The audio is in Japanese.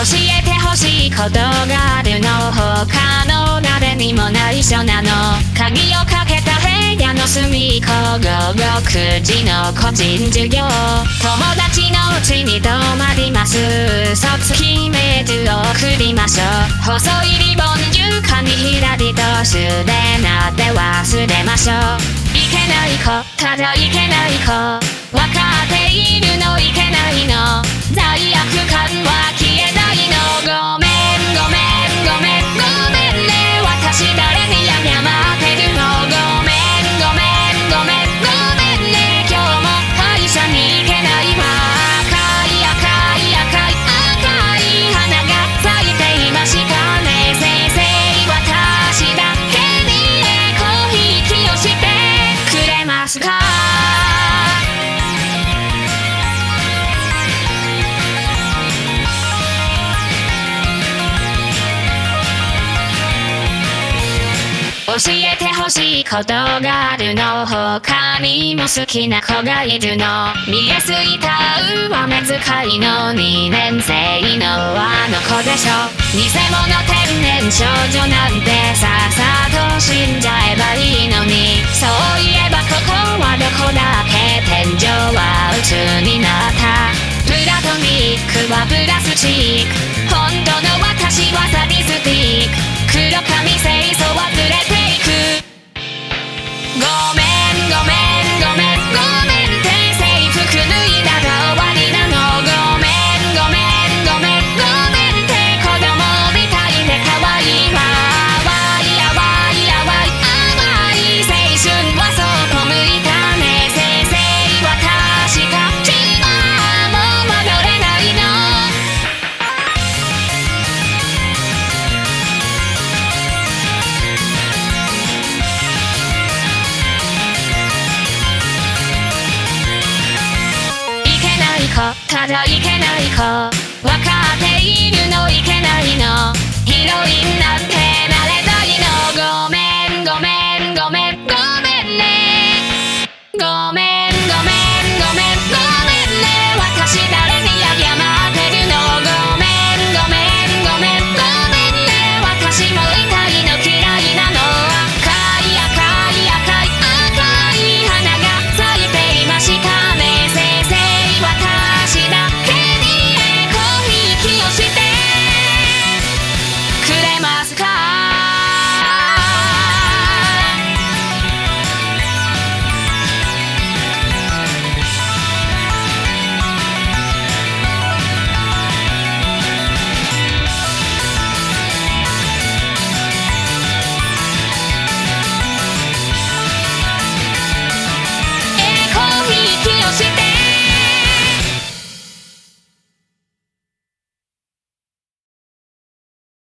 教えてほしいことがあるの他の誰にも内緒なの鍵をかけた部屋の隅っこ午後9時の個人授業友達のうちに泊まります卒決め図を送りましょう細いリボン床に左とすでなって忘れましょういけない子ただいけない子わかっているのいけないの罪悪感は教えてほしいことがあるの他にも好きな子がいるの見えすぎた上目遣いの2年生のあの子でしょ。偽物天然少女なんてさっさと死んじゃえばいいのに。そういえばここはどこだっけ天井は鬱になった。プラトニックはプラスチッいけない子わかっているのいけないの。ヒロインなんて